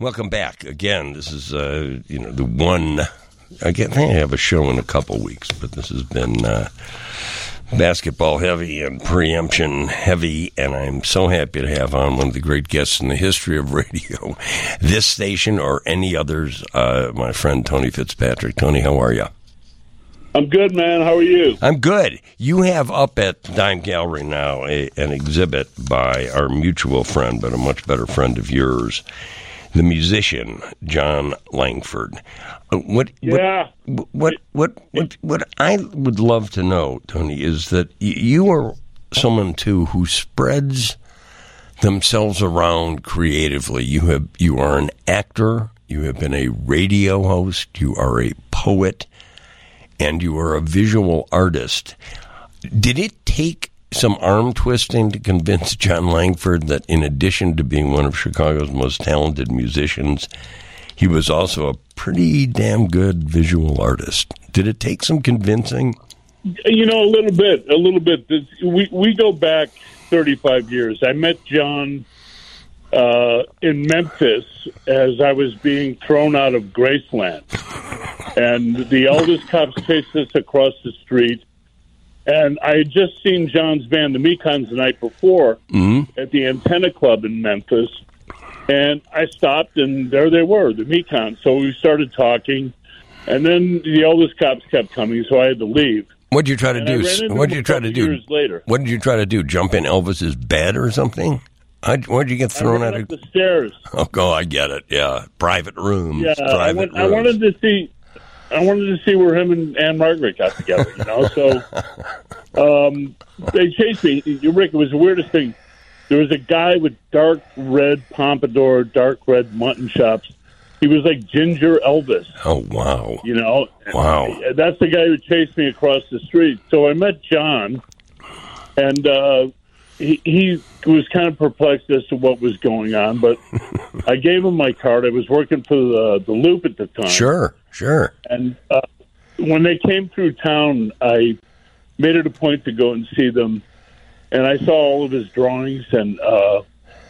Welcome back again. This is uh, you know the one. I think I have a show in a couple weeks, but this has been uh, basketball heavy and preemption heavy, and I'm so happy to have on one of the great guests in the history of radio, this station or any others. Uh, my friend Tony Fitzpatrick. Tony, how are you? I'm good, man. How are you? I'm good. You have up at Dime Gallery now a, an exhibit by our mutual friend, but a much better friend of yours, the musician Jon Langford. Uh, what, yeah. what, what, what, what, what I would love to know, Tony, is that you are someone too who spreads themselves around creatively. You have, you are an actor. You have been a radio host. You are a poet and you are a visual artist. Did it take some arm twisting to convince Jon Langford that in addition to being one of Chicago's most talented musicians, he was also a pretty damn good visual artist? Did it take some convincing? You know, a little bit, a little bit. We we go back 35 years. I met John uh, in Memphis as I was being thrown out of Graceland. And the eldest cops chased us across the street. And I had just seen John's band, the Mekons, the night before mm-hmm. at the Antenna Club in Memphis. And I stopped, and there they were, the Mekons. So we started talking. And then the eldest cops kept coming, so I had to leave. What did you try to and do? What did you try to do? Later. What did you try to do? Jump in Elvis's bed or something? Where'd you get thrown out of the stairs? Oh, go! I get it. Yeah, private rooms. Yeah, private I, went, I wanted to see. I wanted to see where him and Ann-Margret got together. You know, so um, they chased me. Rick, it was the weirdest thing. There was a guy with dark red pompadour, dark red mutton chops. He was like Ginger Elvis. Oh wow! You know, wow. That's the guy who chased me across the street. So I met John, and uh, he, he was kind of perplexed as to what was going on, but I gave him my card. I was working for the the Loop at the time. Sure, sure. And uh, when they came through town, I made it a point to go and see them, and I saw all of his drawings. And uh,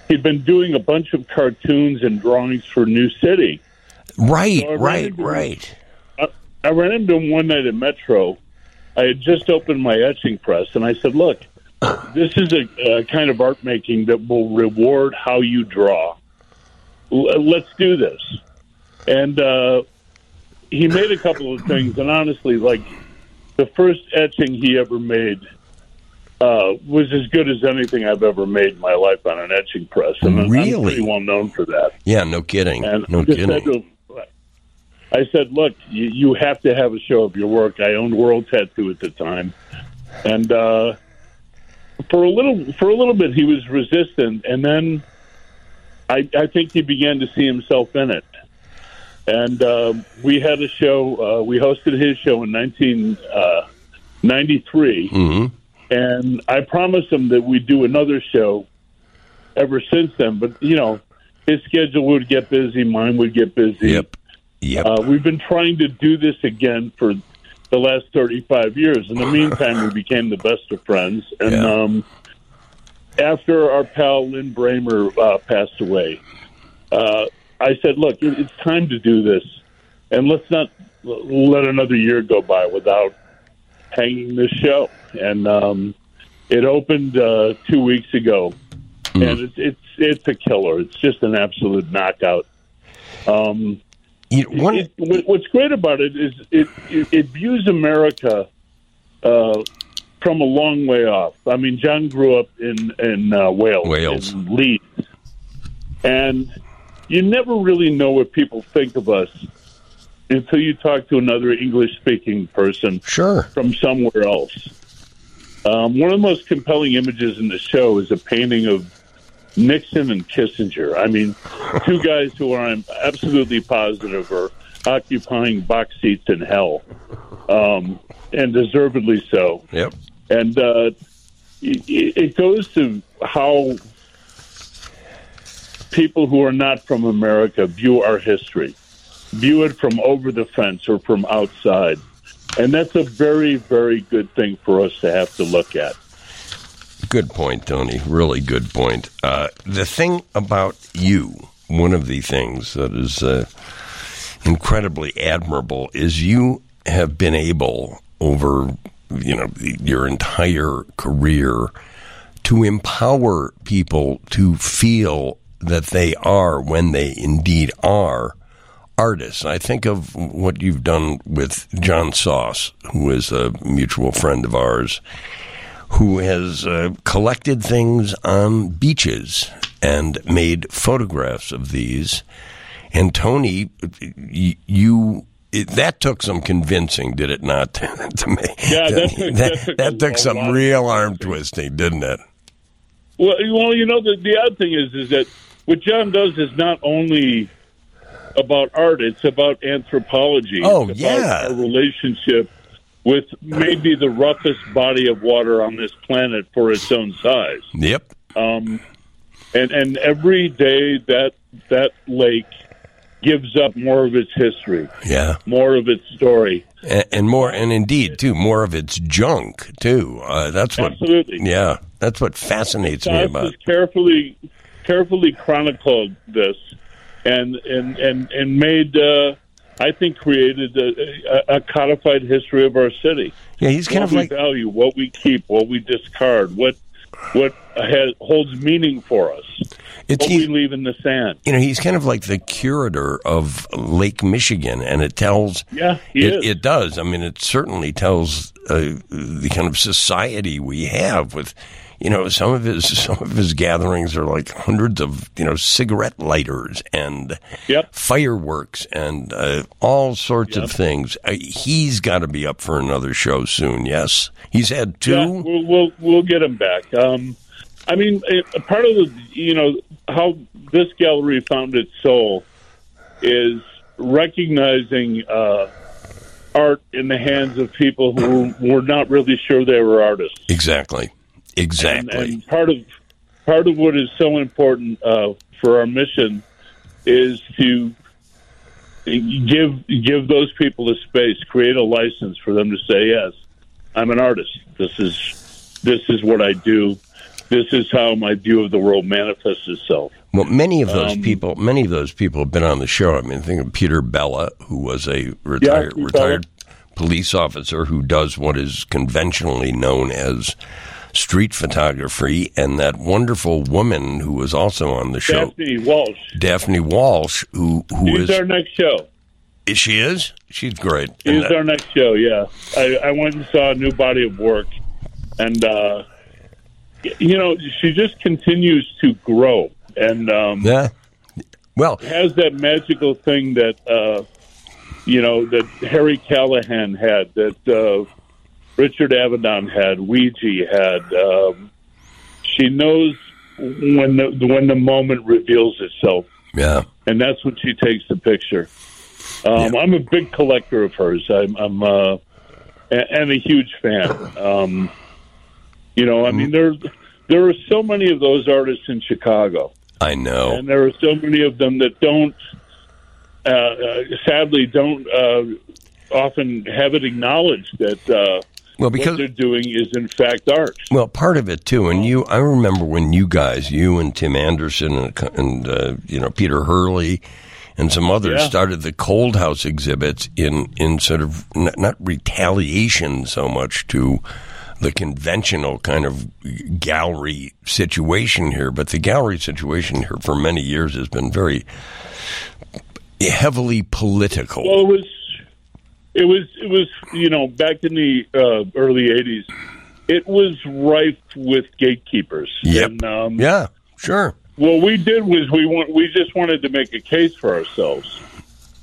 he'd been doing a bunch of cartoons and drawings for New City. Right, so right, right. I, I ran into him one night at Metro. I had just opened my etching press, and I said, "Look." this is a, a, kind of art making that will reward how you draw. L- let's do this. And uh, he made a couple of things, and honestly, like the first etching he ever made uh, was as good as anything I've ever made in my life on an etching press. And really? I'm pretty well known for that. Yeah, no kidding. And no kidding. Said to, I said, "Look, you, you have to have a show of your work." I owned World Tattoo at the time, and uh, for a little for a little bit he was resistant, and then I, I think he began to see himself in it. And uh, we had a show. Uh, we hosted his show in 1993, uh, mm-hmm. and I promised him that we'd do another show. Ever since then, but you know, his schedule would get busy, mine would get busy. Yep. Yep. Uh, we've been trying to do this again for the last 35 years. In the meantime, we became the best of friends. And Yeah. um, after our pal Lynn Bramer uh, passed away, uh, I said, look, it's time to do this. And let's not let another year go by without hanging this show. And um, it opened uh, two weeks ago. And it's, it's it's a killer. It's just an absolute knockout. Um, You- one, it, what- what's great about it is it it, it views America uh, from a long way off. I mean, John grew up in in uh, Wales, Wales. in Leeds, and you never really know what people think of us until you talk to another English speaking person sure. from somewhere else. Um, one of the most compelling images in the show is a painting of Nixon and Kissinger. I mean, two guys who are I'm absolutely positive are occupying box seats in hell, um, and deservedly so. Yep. And uh, it, it goes to how people who are not from America view our history, view it from over the fence or from outside. And that's a very, very good thing for us to have to look at. Good point, Tony. Really good point. Uh, the thing about you, one of the things that is uh, incredibly admirable is you have been able over you know your entire career to empower people to feel that they are when they indeed are artists. I think of what you've done with John Sauce, who is a mutual friend of ours, who has uh, collected things on beaches and made photographs of these. And Tony, you it, that took some convincing, did it not? to me, yeah, that, took, that, took, that took some real arm twisting, didn't it? Well, well, you know, the the other thing is, is that what John does is not only about art; it's about anthropology. Oh, it's yeah, a relationship with maybe the roughest body of water on this planet for its own size. Yep. Um, and and every day that that lake gives up more of its history. Yeah. More of its story. And, and more, and indeed, too, more of its junk, too. Uh, that's what. Absolutely. Yeah. That's what fascinates me about. carefully, carefully chronicled this, and and and and made. Uh, I think created a, a, codified history of our city. Yeah, he's kind what of like value, what we keep, what we discard, what what has, holds meaning for us. It's, what we leave in the sand. You know, he's kind of like the curator of Lake Michigan, and it tells. Yeah, it, it, does. I mean, it certainly tells uh, the kind of society we have with you know, some of his some of his gatherings are like hundreds of you know cigarette lighters and yep. fireworks and uh, all sorts yep. of things. Uh, he's got to be up for another show soon. Yes, he's had two. Yeah, we'll, we'll, we'll get him back. Um, I mean, part of the you know how this gallery found its soul is recognizing uh, art in the hands of people who were not really sure they were artists. Exactly. Exactly. And, and part of part of what is so important uh, for our mission is to give give those people a space, create a license for them to say, "Yes, I'm an artist. This is this is what I do. This is how my view of the world manifests itself." Well, many of those um, people, many of those people have been on the show. I mean, think of Peter Bella, who was a retired yeah, retired police officer who does what is conventionally known as street photography, and that wonderful woman who was also on the show, Daphne Walsh. Daphne Walsh, who who She's is our next show. Is she is? She's great. She's our next show. Yeah, I, I went and saw a new body of work, and uh, you know she just continues to grow, and um, yeah, well, has that magical thing that uh, you know that Harry Callahan had that. Uh, Richard Avedon had, Weegee had. Um, she knows when the when the moment reveals itself. Yeah, and that's when she takes the picture. Um, yeah. I'm a big collector of hers. I'm, I'm uh, and a huge fan. Um, you know, I mean, there there are so many of those artists in Chicago. I know, and there are so many of them that don't, uh, uh, sadly, don't uh, often have it acknowledged that uh, well, because what they're doing is in fact art. Well, part of it too, and you, I remember when you guys, you and Tim Anderson and, and uh, you know Peter Hurley and some others yeah. started the Cold House exhibits in in sort of not, not retaliation so much to the conventional kind of gallery situation here, but the gallery situation here for many years has been very heavily political. Well, it was it was it was you know back in the uh, early '80s, it was rife with gatekeepers. Yep. And, um, yeah. Sure. What we did was we want we just wanted to make a case for ourselves.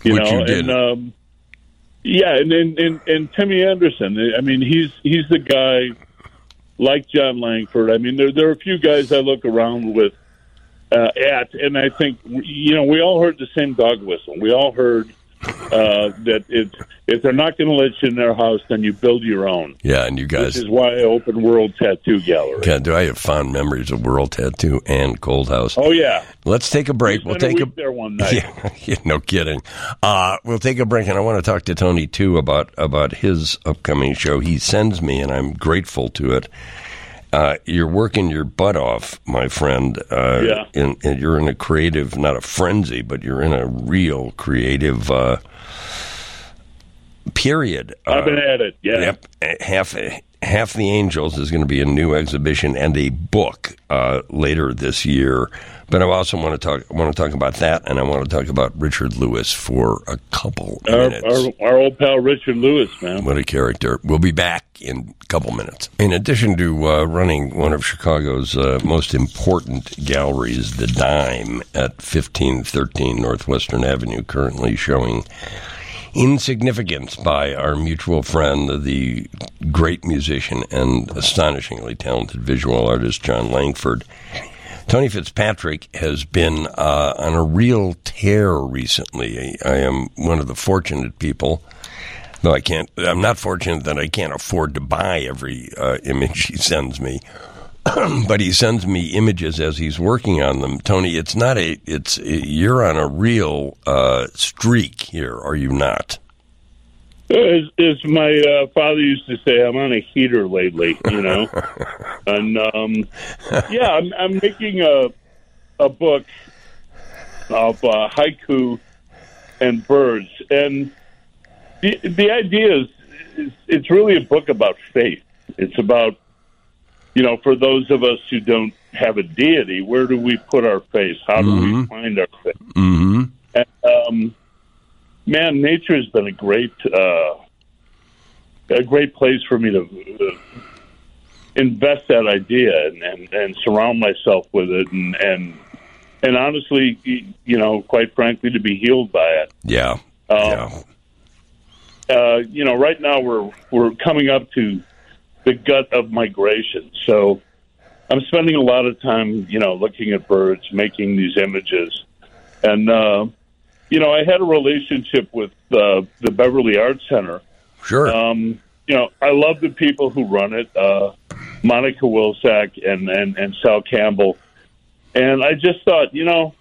You Which know, you did. and um, yeah, and, and and and Timmy Anderson. I mean, he's he's the guy like Jon Langford. I mean, there there are a few guys I look around with uh, at, and I think you know we all heard the same dog whistle. We all heard uh, that if if they're not going to let you in their house, then you build your own. Yeah, and you guys. This is why I opened World Tattoo Gallery. God, do I have fond memories of World Tattoo and Cold House? Oh yeah. Let's take a break. We'll take a, a there one night. Yeah, no kidding. Uh, we'll take a break, and I want to talk to Tony too about about his upcoming show. He sends me, and I'm grateful to it. Uh, you're working your butt off, my friend. Uh, Yeah. And, and you're in a creative, not a frenzy, but you're in a real creative uh, period. I've been Uh, at it. Yeah. Yep. Half Half the Angels is going to be a new exhibition and a book uh, later this year. But I also want to talk. Want to talk about that, and I want to talk about Richard Lewis for a couple Our, minutes. our, our old pal Richard Lewis, man. What a character. We'll be back in a couple minutes. In addition to uh, running one of Chicago's uh, most important galleries, The Dime, at 1513 Northwestern Avenue, currently showing Insignificance by our mutual friend, the great musician and astonishingly talented visual artist, Jon Langford. Tony Fitzpatrick has been uh, on a real tear recently. I, am one of the fortunate people no, I can't. I'm not fortunate that I can't afford to buy every uh, image he sends me, but he sends me images as he's working on them. Tony, it's not a. It's you're on a real uh, streak here, are you not? As, as my uh, father used to say, I'm on a heater lately, you know. and um, yeah, I'm, I'm making a a book of uh, haiku and birds, and the the idea is, is it's really a book about faith. It's about you know, for those of us who don't have a deity, where do we put our faith? How do we find our faith? Mm-hmm. And, um, man, nature has been a great, uh, a great place for me to uh, invest that idea and, and, and surround myself with it, and and and honestly, you know, quite frankly, to be healed by it. Yeah. Um, yeah. uh, you know, right now we're we're coming up to the gut of migration. So I'm spending a lot of time, you know, looking at birds, making these images, and uh, you know, I had a relationship with uh, the Beverly Arts Center. Sure. Um, you know, I love the people who run it, uh, Monica Wilsack and, and and Sal Campbell, and I just thought, you know,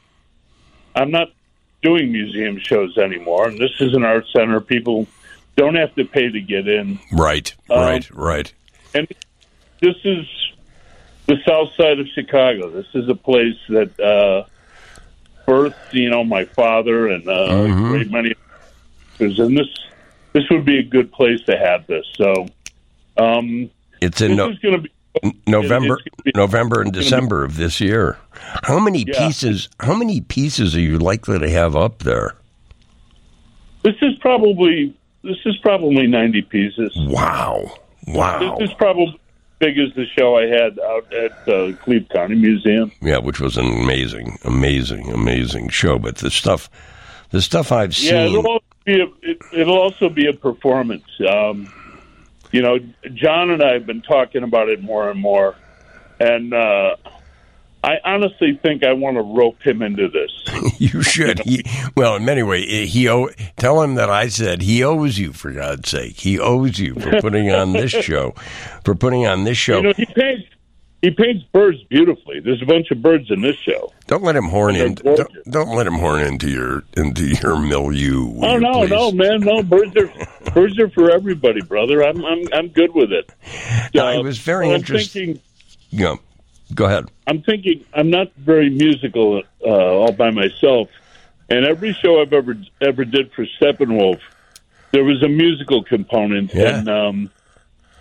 I'm not doing museum shows anymore, and this is an art center. People don't have to pay to get in. right. um, right. Right. And this is the south side of Chicago. This is a place that uh, birthed, you know, my father and uh, Mhm. a great many others. And this this would be a good place to have this. So um, It's in no, is going to be November, be- November and gonna be- December of this year. How many Yeah. pieces? How many pieces are you likely to have up there? this is probably this is probably ninety pieces. Wow. Wow. This is probably as big as the show I had out at uh, Cleve County Museum. Yeah, which was an amazing, amazing, amazing show. But the stuff, the stuff I've Yeah, seen, it'll also be a, it, it'll also be a performance. Um, you know, John and I have been talking about it more and more, and uh, I honestly think I want to rope him into this. you should. He, well, in many ways, he owe, tell him that I said he owes you for God's sake. He owes you for putting on this show, for putting on this show. You know, he paints he paints birds beautifully. There's a bunch of birds in this show. don't let him horn in. Don't, don't let him horn into your into your milieu. Oh no, please? no, man, no. Birds are birds are for everybody, brother. I'm I'm I'm good with it. No, I Uh, was very interested. thinking Yeah, go ahead. I'm thinking I'm not very musical uh, all by myself, and every show I've ever ever did for Steppenwolf, there was a musical component, Yeah. and um,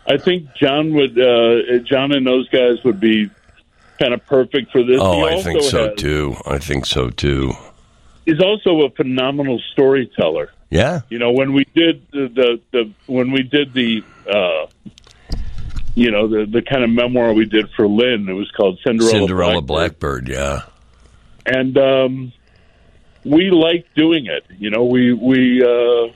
I think John would uh, John and those guys would be kind of perfect for this. Oh, I think so has- too. I think so too. He's also a phenomenal storyteller. Yeah. You know, when we did the the, the when we did the. Uh, you know the the kind of memoir we did for Lynn. It was called Cinderella. Cinderella Blackbird. Blackbird. Yeah. and um, we like doing it. You know, we we uh,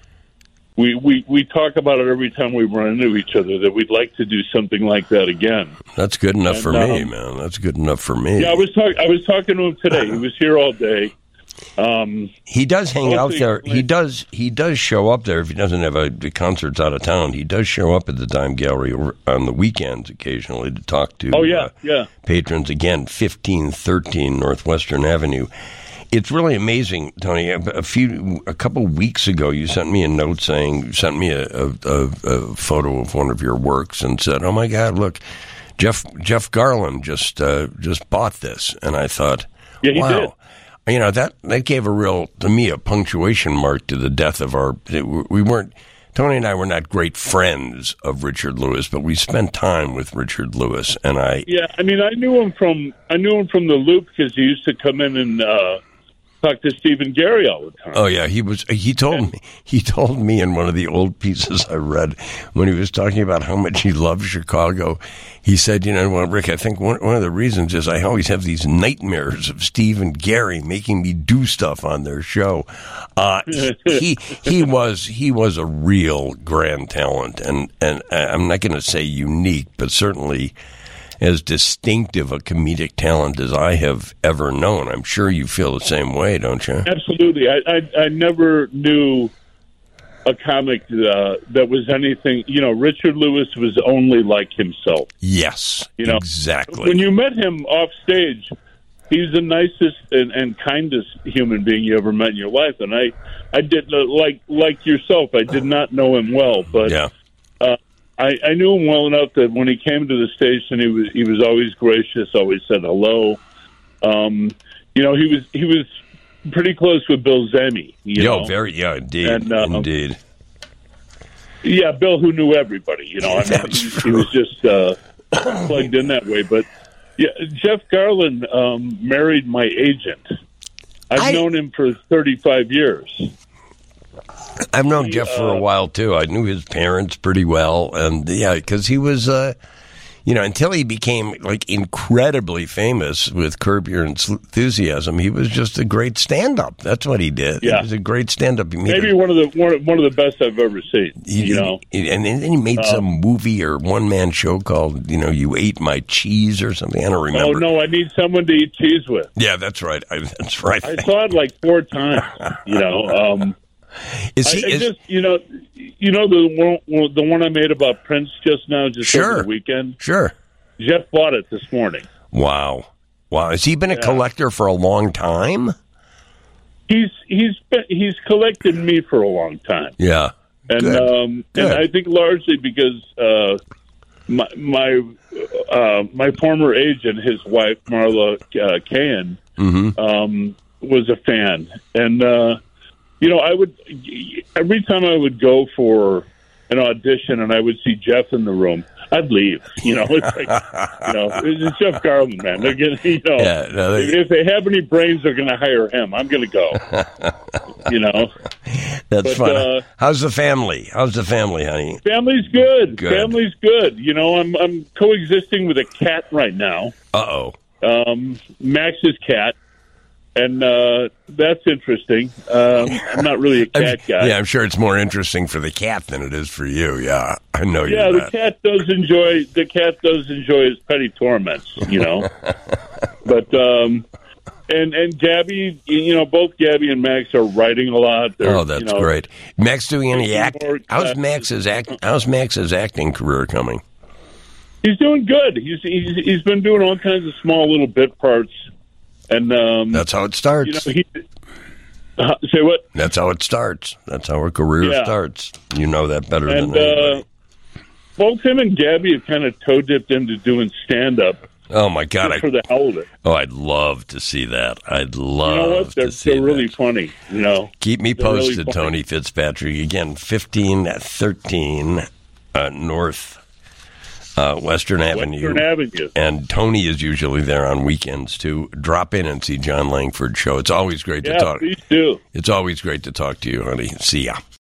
we we we talk about it every time we run into each other that we'd like to do something like that again. That's good enough And, for me, um, man. That's good enough for me. Yeah, I was talking. I was talking to him today. He was here all day. Um, He does hang out there. He does. He does show up there if he doesn't have a, the concerts out of town. He does show up at the Dime Gallery on the weekends occasionally to talk to. oh yeah, uh, yeah. patrons again. Fifteen thirteen Northwestern Avenue. It's really amazing, Tony. A, a few, a couple weeks ago, you sent me a note saying, you sent me a, a, a, a photo of one of your works and said, "Oh my God, look." Jeff Jeff Garlin just uh, just bought this, and I thought, Yeah, he wow. You know that that gave a real to me a punctuation mark to the death of our. We weren't Tony and I were not great friends of Richard Lewis, but we spent time with Richard Lewis, and I Yeah, I mean, I knew him from I knew him from the Loop because he used to come in and uh, talk to Stephen Gary all the time. Oh yeah, he was. He told me. He told me in one of the old pieces I read when he was talking about how much he loves Chicago. He said, "You know, well, Rick, I think one one of the reasons is I always have these nightmares of Steve and Gary making me do stuff on their show." Uh, he he was he was a real grand talent, and and I'm not going to say unique, but certainly as distinctive a comedic talent as I have ever known. I'm sure you feel the same way, don't you? Absolutely, I I, I never knew a comic uh, that was anything. You know, Richard Lewis was only like himself. Yes, You know, exactly. When you met him off stage, he's the nicest and, and kindest human being you ever met in your life. And I, I did uh, like like yourself. I did not know him well, but yeah, I, I knew him well enough that when he came to the station, he was he was always gracious, always said hello. Um, you know, he was he was pretty close with Bill Zehme. You yo, know? very, yeah, indeed, And, uh, indeed. Yeah, Bill, who knew everybody. You know, I mean, he, he was just uh, plugged in that way. But yeah, Jeff Garlin um, married my agent. I've I- known him for 35 years. I've known Jeff for a uh, while too. I knew his parents pretty well, and yeah, because he was, uh, you know, until he became like incredibly famous with Curb Your Enthusiasm, he was just a great stand-up. That's what he did. Yeah. he was a great stand-up. Maybe a- one of the one, of- one of the best I've ever seen. He, you know, he- and then he made some movie or one man show called, you know, you ate my cheese or something. I don't oh remember. no, I need someone to eat cheese with. Yeah, that's right. I, that's right. I saw it like four times. You know, um, Is he? I is, just you know, you know the one the one I made about Prince just now, just Sure. over the weekend. sure. Jeff bought it this morning. Wow. Wow. Has he been a collector for a long time? He's he's been, he's collected me for a long time. Yeah. and Good. um, Good. and I think largely because uh, my my uh, my former agent, his wife Marla uh, Cahan, Mm-hmm. um, was a fan, and uh, you know I would every time I would go for an audition and I would see Jeff in the room. I'd leave, you know. It's like, you know, it's Jeff Garlin, man. They're gonna, you know, Yeah, no, they- if, they have any brains, they're going to hire him. I'm going to go, you know. That's but, fun. uh, How's the family? How's the family, honey? Family's good. Good. Family's good. You know, I'm I'm coexisting with a cat right now. Uh oh. Um, Max's cat, and uh, that's interesting. Um, I'm not really a cat guy. Yeah, I'm sure it's more interesting for the cat than it is for you. Yeah, I know Yeah, you're the cat does enjoy the cat does enjoy his petty torments, you know. but um, and and Gabby, you know, both Gabby and Max are writing a lot. They're, Oh, that's you know, great. Max doing any act? How's. Max's act? How's Max's acting career coming? He's doing good. He's he's he's been doing all kinds of small little bit parts, and um, That's how it starts. you know he. Uh, say what? That's how it starts. That's how a career Yeah. starts. You know that better And than anybody. uh, both him and Gabby have kind of toe dipped into doing stand up oh my god! I, for the hell of it. oh, I'd love to see that. I'd love You know what? They're, to see they're really that. funny. You know, Keep me they're posted, funny. Tony Fitzpatrick. Again, fifteen thirteen uh, North uh, Western Avenue. Western Avenue. and Tony is usually there on weekends to drop in and see Jon Langford show. It's always great to Yeah, talk. please do. It's always great to talk to you, honey. See ya.